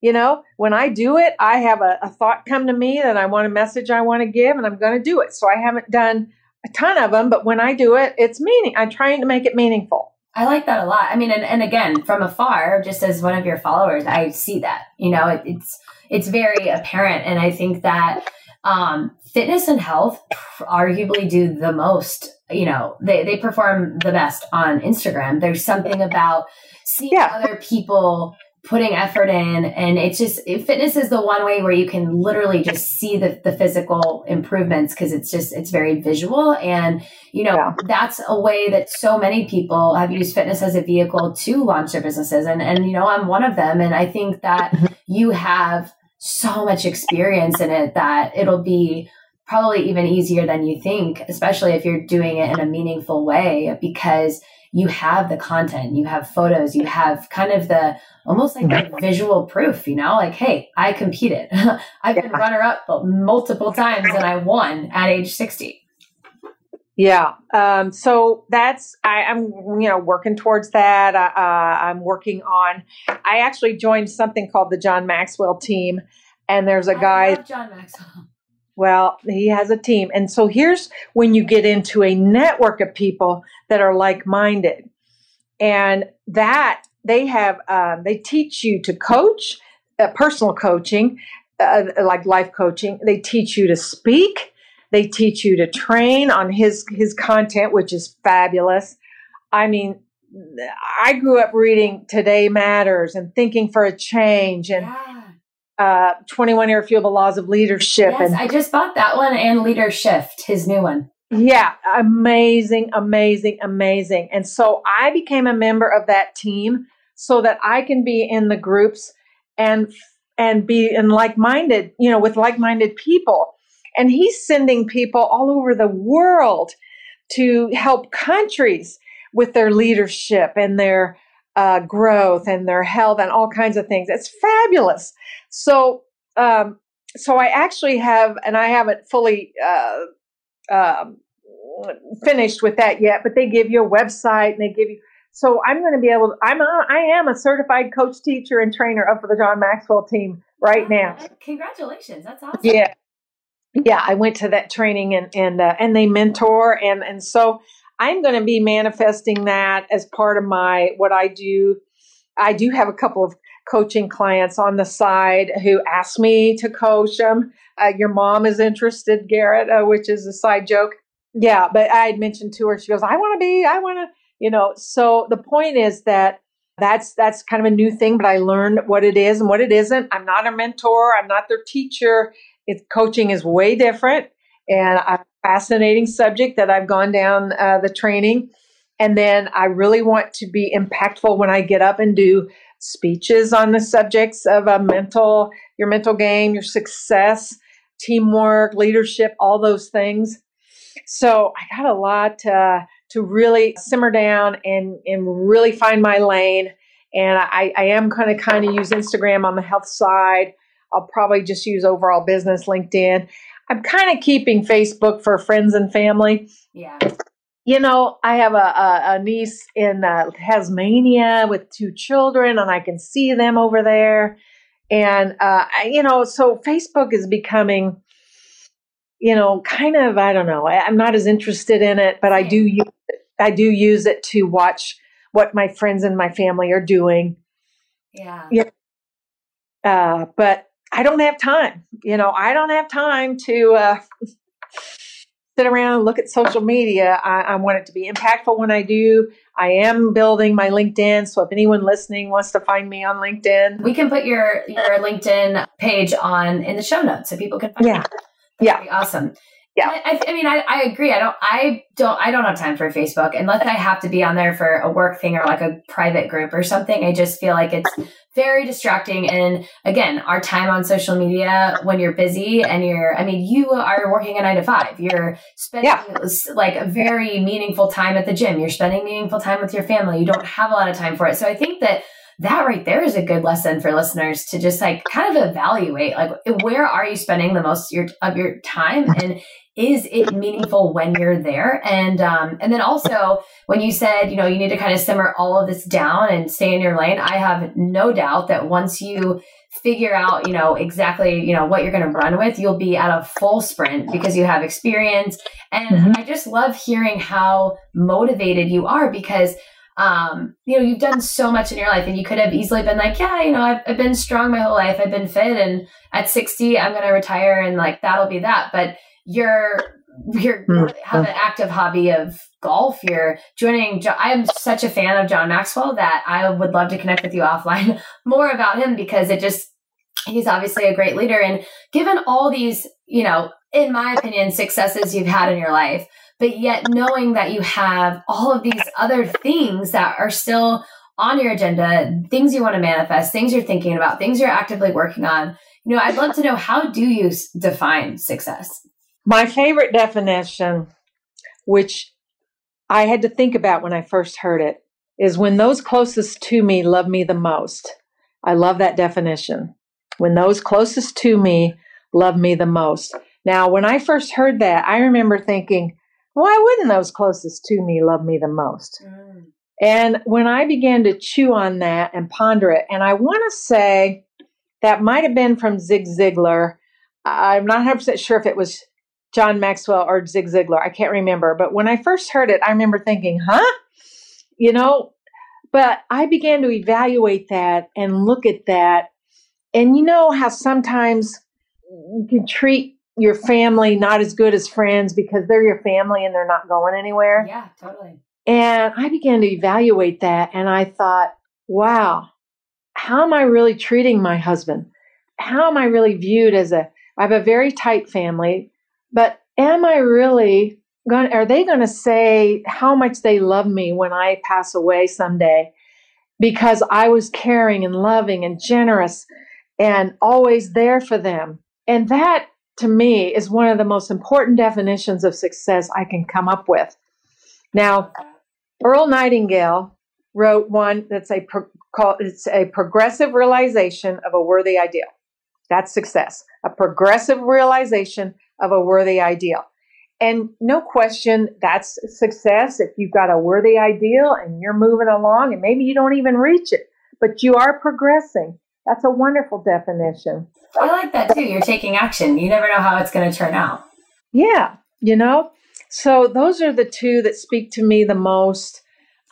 You know, when I do it, I have a, a thought come to me that I want a message I want to give and I'm going to do it. So I haven't done a ton of them, but when I do it, it's meaning. I'm trying to make it meaningful. I like that a lot. I mean, and, and again, from afar, just as one of your followers, I see that. You know, it, it's it's very apparent, and I think that um, fitness and health arguably do the most. You know, they they perform the best on Instagram. There's something about seeing yeah. other people putting effort in and it's just it, fitness is the one way where you can literally just see the, the physical improvements because it's just it's very visual and you know yeah. that's a way that so many people have used fitness as a vehicle to launch their businesses and and you know i'm one of them and i think that you have so much experience in it that it'll be probably even easier than you think especially if you're doing it in a meaningful way because you have the content, you have photos, you have kind of the almost like the visual proof, you know, like, hey, I competed. I've been yeah. runner up multiple times and I won at age 60. Yeah. Um, so that's, I, am you know, working towards that. Uh, I'm working on, I actually joined something called the John Maxwell team. And there's a I guy. John Maxwell. Well, he has a team. And so here's when you get into a network of people that are like minded. And that they have, um, they teach you to coach, uh, personal coaching, uh, like life coaching. They teach you to speak. They teach you to train on his his content, which is fabulous. I mean, I grew up reading Today Matters and Thinking for a Change and yeah uh, 21 Irrefutable Laws of Leadership. Yes, and I just bought that one and Leadershift, his new one. Yeah, amazing, amazing, amazing. And so I became a member of that team so that I can be in the groups and and be in like-minded, you know, with like-minded people. And he's sending people all over the world to help countries with their leadership and their uh, growth and their health and all kinds of things. It's fabulous. So, um, so I actually have, and I haven't fully uh, um, finished with that yet, but they give you a website and they give you. So I'm going to be able. To, I'm a, I am a certified coach, teacher, and trainer up for the John Maxwell team right now. Congratulations! That's awesome. Yeah, yeah. I went to that training and and uh, and they mentor and and so I'm going to be manifesting that as part of my what I do. I do have a couple of coaching clients on the side who ask me to coach them. Uh, your mom is interested, Garrett, uh, which is a side joke. Yeah, but I had mentioned to her, she goes, I want to be, I want to, you know. So the point is that that's that's kind of a new thing, but I learned what it is and what it isn't. I'm not a mentor. I'm not their teacher. It's coaching is way different, and a fascinating subject that I've gone down uh, the training. And then I really want to be impactful when I get up and do speeches on the subjects of a mental, your mental game, your success, teamwork, leadership, all those things. So I got a lot uh, to really simmer down and, and really find my lane. And I, I am going to kind of use Instagram on the health side. I'll probably just use overall business, LinkedIn. I'm kind of keeping Facebook for friends and family. Yeah. You know, I have a, a, a niece in uh, Tasmania with two children, and I can see them over there. And, uh, you know, so Facebook is becoming, you know, kind of, I don't know, I, am not as interested in it, but I do use it, I do use it to watch what my friends and my family are doing. Yeah. Yeah. Uh, but I don't have time. You know, I don't have time to uh, sit around and look at social media. I, I, want it to be impactful when I do. I am building my LinkedIn, so if anyone listening wants to find me on LinkedIn, we can put your your LinkedIn page on in the show notes so people can find yeah. Yeah, awesome. Yeah, I, I mean, I, I agree. I don't, I don't, I don't have time for Facebook unless I have to be on there for a work thing or like a private group or something. I just feel like it's very distracting. And again, our time on social media when you're busy and you're, I mean, you are working a nine to five. You're spending yeah. like a very meaningful time at the gym. You're spending meaningful time with your family. You don't have a lot of time for it. So I think that that right there is a good lesson for listeners to just like kind of evaluate like where are you spending the most of your, of your time? And is it meaningful when you're there? And um, and then also when you said you know you need to kind of simmer all of this down and stay in your lane i have no doubt that once you figure out you know exactly you know what you're going to run with you'll be at a full sprint because you have experience. And mm-hmm. i just love hearing how motivated you are because um, you know, you've done so much in your life and you could have easily been like, yeah, you know, I've, I've been strong my whole life. I've been fit and at 60, I'm going to retire and like, that'll be that. But you're you mm. have an active hobby of golf. You're joining. I am such a fan of John Maxwell that I would love to connect with you offline more about him because it just he's obviously a great leader. And given all these, you know, in my opinion, successes you've had in your life, but yet knowing that you have all of these other things that are still on your agenda, things you want to manifest, things you're thinking about, things you're actively working on. You know, I'd love to know how do you define success? My favorite definition, which I had to think about when I first heard it, is when those closest to me love me the most. I love that definition. When those closest to me love me the most. Now, when I first heard that, I remember thinking, why wouldn't those closest to me love me the most? Mm. And when I began to chew on that and ponder it, and I want to say that might have been from Zig Ziglar. I'm not 100% sure if it was John Maxwell or Zig Ziglar. I can't remember. But when I first heard it, I remember thinking, huh? You know, but I began to evaluate that and look at that. And you know how sometimes you can treat your family not as good as friends because they're your family and they're not going anywhere? Yeah, totally. And I began to evaluate that and I thought, wow, how am I really treating my husband? How am I really viewed as a I have a very tight family, but am I really going are they going to say how much they love me when I pass away someday because I was caring and loving and generous and always there for them? And that to me is one of the most important definitions of success I can come up with. Now, Earl Nightingale wrote one that's a pro- called, it's a progressive realization of a worthy ideal. That's success. A progressive realization of a worthy ideal. And no question, that's success if you've got a worthy ideal and you're moving along and maybe you don't even reach it, but you are progressing. That's a wonderful definition. I like that too. You're taking action. You never know how it's going to turn out. Yeah, you know. So those are the two that speak to me the most.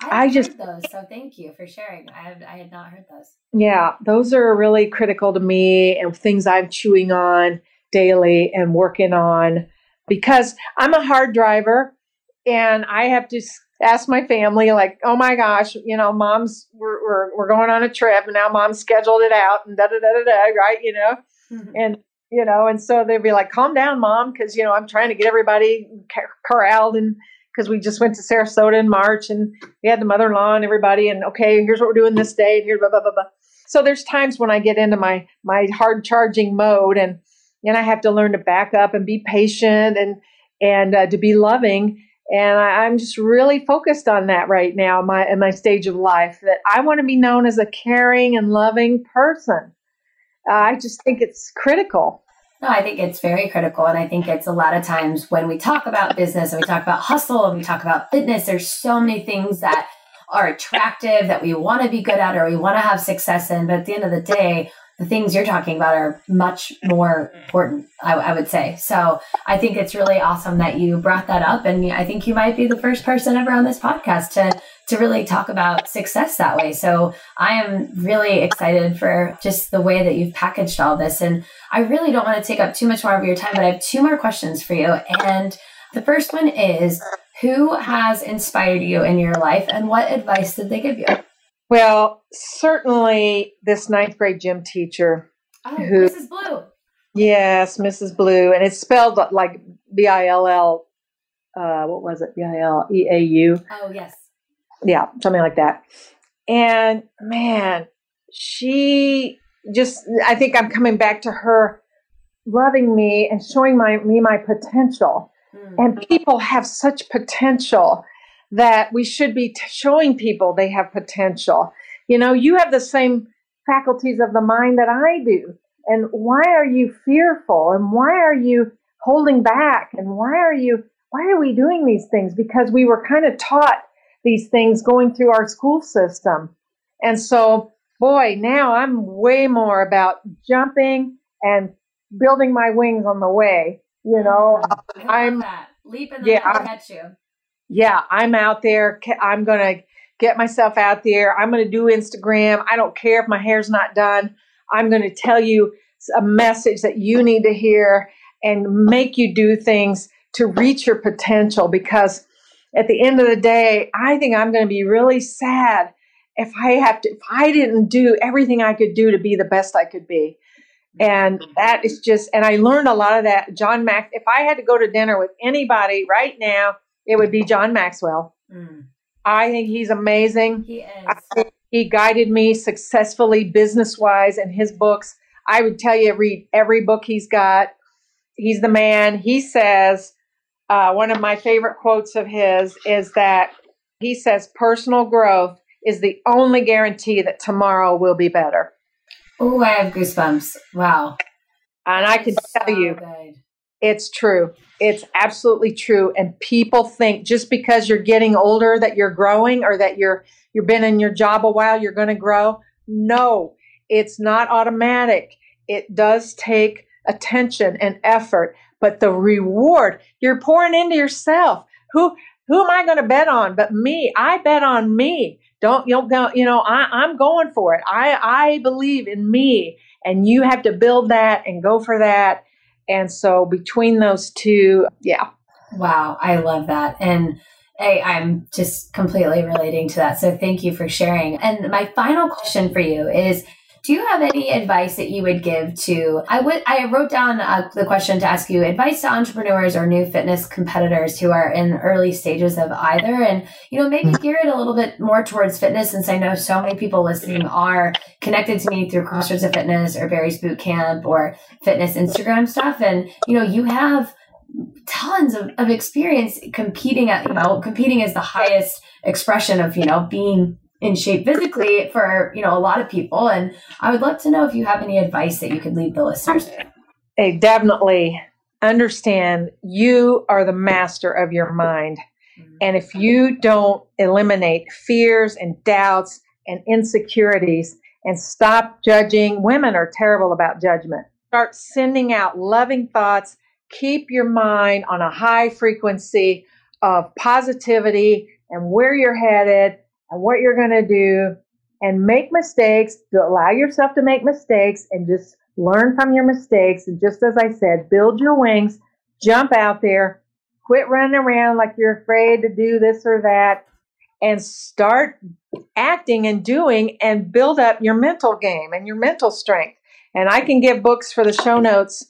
I, I just those. So thank you for sharing. I had, I had not heard those. Yeah, those are really critical to me and things I'm chewing on daily and working on because I'm a hard driver and I have to ask my family like, "Oh my gosh, you know, mom's we're we're, we're going on a trip and now mom's scheduled it out and da da da da da, right? You know, mm-hmm. and you know, and so they'd be like, "Calm down, mom," because you know I'm trying to get everybody corralled and because we just went to Sarasota in March and we had the mother-in-law and everybody and okay, here's what we're doing this day and here blah blah blah blah. So there's times when I get into my my hard charging mode and and I have to learn to back up and be patient and and uh, to be loving and I, am just really focused on that right now, my in my stage of life. That I want to be known as a caring and loving person. Uh, I just think it's critical. No, I think it's very critical. And I think it's a lot of times when we talk about business and we talk about hustle and we talk about fitness, there's so many things that are attractive that we want to be good at or we want to have success in. But at the end of the day, the things you're talking about are much more mm. important, I, I, would say. So I think it's really awesome that you brought that up. And I think you might be the first person ever on this podcast to, to really talk about success that way. So I am really excited for just the way that you've packaged all this. And I really don't want to take up too much more of your time, but I have two more questions for you. And the first one is who has inspired you in your life and what advice did they give you? Well, certainly this ninth grade gym teacher. Oh, who, Mrs. Blue. Yes, Mrs. Blue. And it's spelled like B I L L, uh, what was it? B I L E A U. Oh, yes. Yeah, something like that. And man, she just, I think I'm coming back to her loving me and showing my me my potential. Mm. And people have such potential that we should be t- showing people they have potential. You know, you have the same faculties of the mind that I do. And why are you fearful? And why are you holding back? And why are you, why are we doing these things? Because we were kind of taught these things going through our school system. And so, boy, now I'm way more about jumping and building my wings on the way. You know, I'm that. leap and yeah, catch you yeah, I'm out there. I'm going to get myself out there. I'm going to do Instagram. I don't care if my hair's not done. I'm going to tell you a message that you need to hear and make you do things to reach your potential because at the end of the day, I think I'm going to be really sad if I have to, if I didn't do everything I could do to be the best I could be. And mm-hmm. that is just, and I learned a lot of that. John Max, if I had to go to dinner with anybody right now, it would be John Maxwell. Mm. I think he's amazing. He is. he guided me successfully business wise in his books. I would tell you, read every book he's got. He's the man. He says, uh, one of my favorite quotes of his is that he says, personal growth is the only guarantee that tomorrow will be better. Oh, I have goosebumps. Wow. And I can tell so you, good. It's true. It's absolutely true. And people think just because you're getting older that you're growing or that you're you've been in your job a while, you're going to grow. No, it's not automatic. It does take attention and effort, but the reward you're pouring into yourself. Who who am I going to bet on but me? I bet on me. Don't you know, you know I, I'm going for it. I, I believe in me and you have to build that and go for that. And so between those two, yeah. Wow, I love that. And I, I'm just completely relating to that. So thank you for sharing. And my final question for you is do you have any advice that you would give to i would i wrote down uh, the question to ask you advice to entrepreneurs or new fitness competitors who are in early stages of either? And you know maybe gear it a little bit more towards fitness since i know so many people listening are connected to me through crossroads of fitness or barry's boot camp or fitness instagram stuff. And you know you have tons of, of experience competing at you know competing is the highest expression of you know being in shape physically for you know a lot of people. And i would love to know if you have any advice that you could leave the listeners hey, definitely understand you are the master of your mind. Mm-hmm. and if you don't eliminate fears and doubts and insecurities and stop judging women are terrible about judgment. Start sending out loving thoughts. Keep your mind on a high frequency of positivity and where you're headed and what you're going to do and make mistakes, to allow yourself to make mistakes and just learn from your mistakes. And just as I said, build your wings, jump out there, quit running around like you're afraid to do this or that, and start acting and doing and build up your mental game and your mental strength. And I can give books for the show notes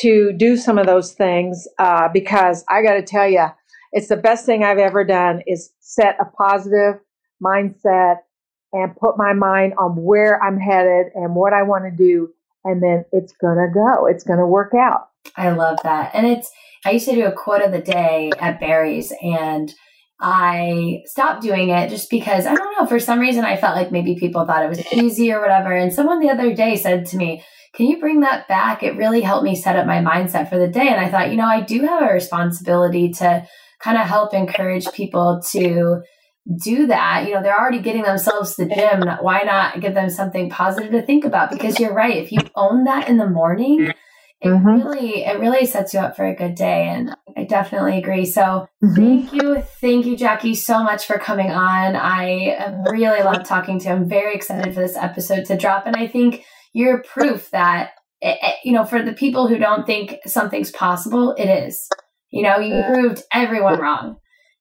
to do some of those things uh, because I got to tell you, it's the best thing I've ever done is set a positive mindset and put my mind on where I'm headed and what I want to do. And then it's going to go. It's going to work out. I love that. And it's, I used to do a quote of the day at Barry's and I stopped doing it just because I don't know, for some reason I felt like maybe people thought it was easy or whatever. And someone the other day said to me, Can you bring that back? It really helped me set up my mindset for the day. And I thought, you know, I do have a responsibility to kind of help encourage people to do that, you know, they're already getting themselves to the gym. Why not give them something positive to think about? Because you're right. If you own that in the morning, it mm-hmm. really it really sets you up for a good day and i definitely agree so mm-hmm. thank you thank you jackie so much for coming on i really love talking to you i'm very excited for this episode to drop and i think you're proof that it, it, you know for the people who don't think something's possible it is you know you proved everyone wrong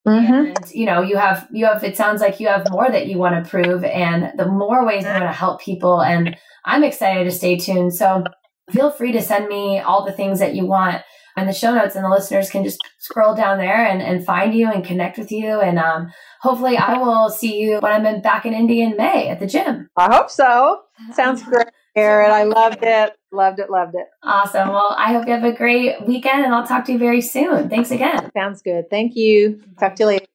Mm-hmm. And you know, you have you have it sounds like you have more that you want to prove and the more ways you want to help people and I'm excited to stay tuned. So feel free to send me all the things that you want in the show notes and the listeners can just scroll down there and, and find you and connect with you and um, hopefully I will see you when I'm in, back in Indy in May at the gym. I hope so. Sounds great. Aaron, I loved it. Loved it. Loved it. Awesome. Well, I hope you have a great weekend and I'll talk to you very soon. Thanks again. Sounds good. Thank you. Talk to you later.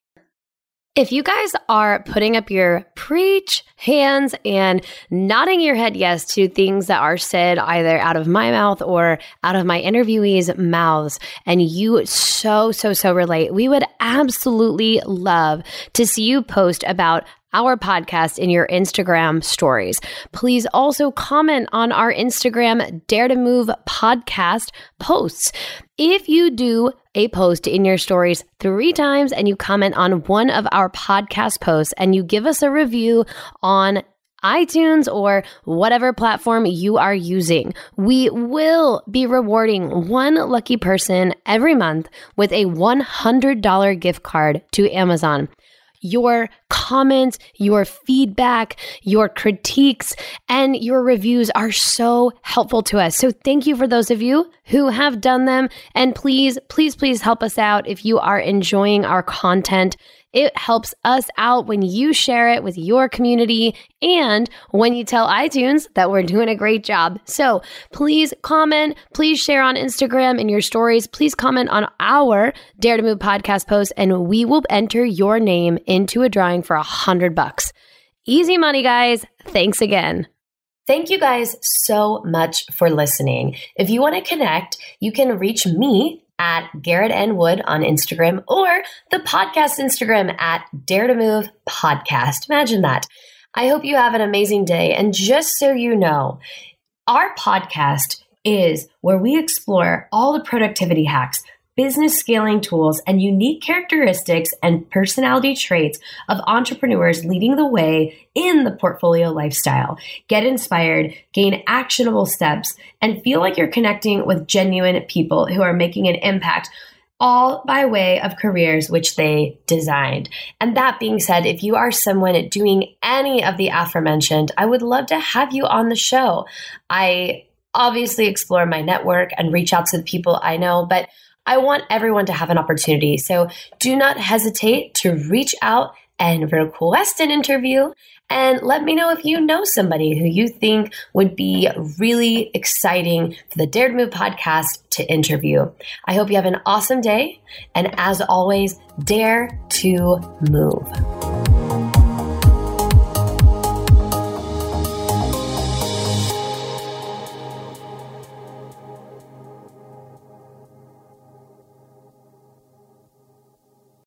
If you guys are putting up your preach hands and nodding your head yes to things that are said either out of my mouth or out of my interviewees' mouths, and you so, so, so relate, we would absolutely love to see you post about our podcast in your Instagram stories. Please also comment on our Instagram Dare to Move podcast posts. If you do a post in your stories three times and you comment on one of our podcast posts and you give us a review on iTunes or whatever platform you are using. We will be rewarding one lucky person every month with a $100 gift card to Amazon your comments, your feedback, your critiques, and your reviews are so helpful to us. So thank you for those of you who have done them. And please, please, please help us out if you are enjoying our content. It helps us out when you share it with your community and when you tell iTunes that we're doing a great job. So please comment, please share on Instagram in your stories, please comment on our Dare to Move podcast post, and we will enter your name into a drawing for a hundred bucks. Easy money, guys. Thanks again. Thank you guys so much for listening. If you want to connect, you can reach me at Garrett N. Wood on Instagram or the podcast Instagram at Dare to Move Podcast. Imagine that. I hope you have an amazing day. And just so you know, our podcast is where we explore all the productivity hacks business scaling tools, and unique characteristics and personality traits of entrepreneurs leading the way in the portfolio lifestyle. Get inspired, gain actionable steps, and feel like you're connecting with genuine people who are making an impact all by way of careers which they designed. And that being said, if you are someone doing any of the aforementioned, I would love to have you on the show. I obviously explore my network and reach out to the people I know, but I want everyone to have an opportunity. So do not hesitate to reach out and request an interview. And let me know if you know somebody who you think would be really exciting for the Dare to Move podcast to interview. I hope you have an awesome day. And as always, dare to move.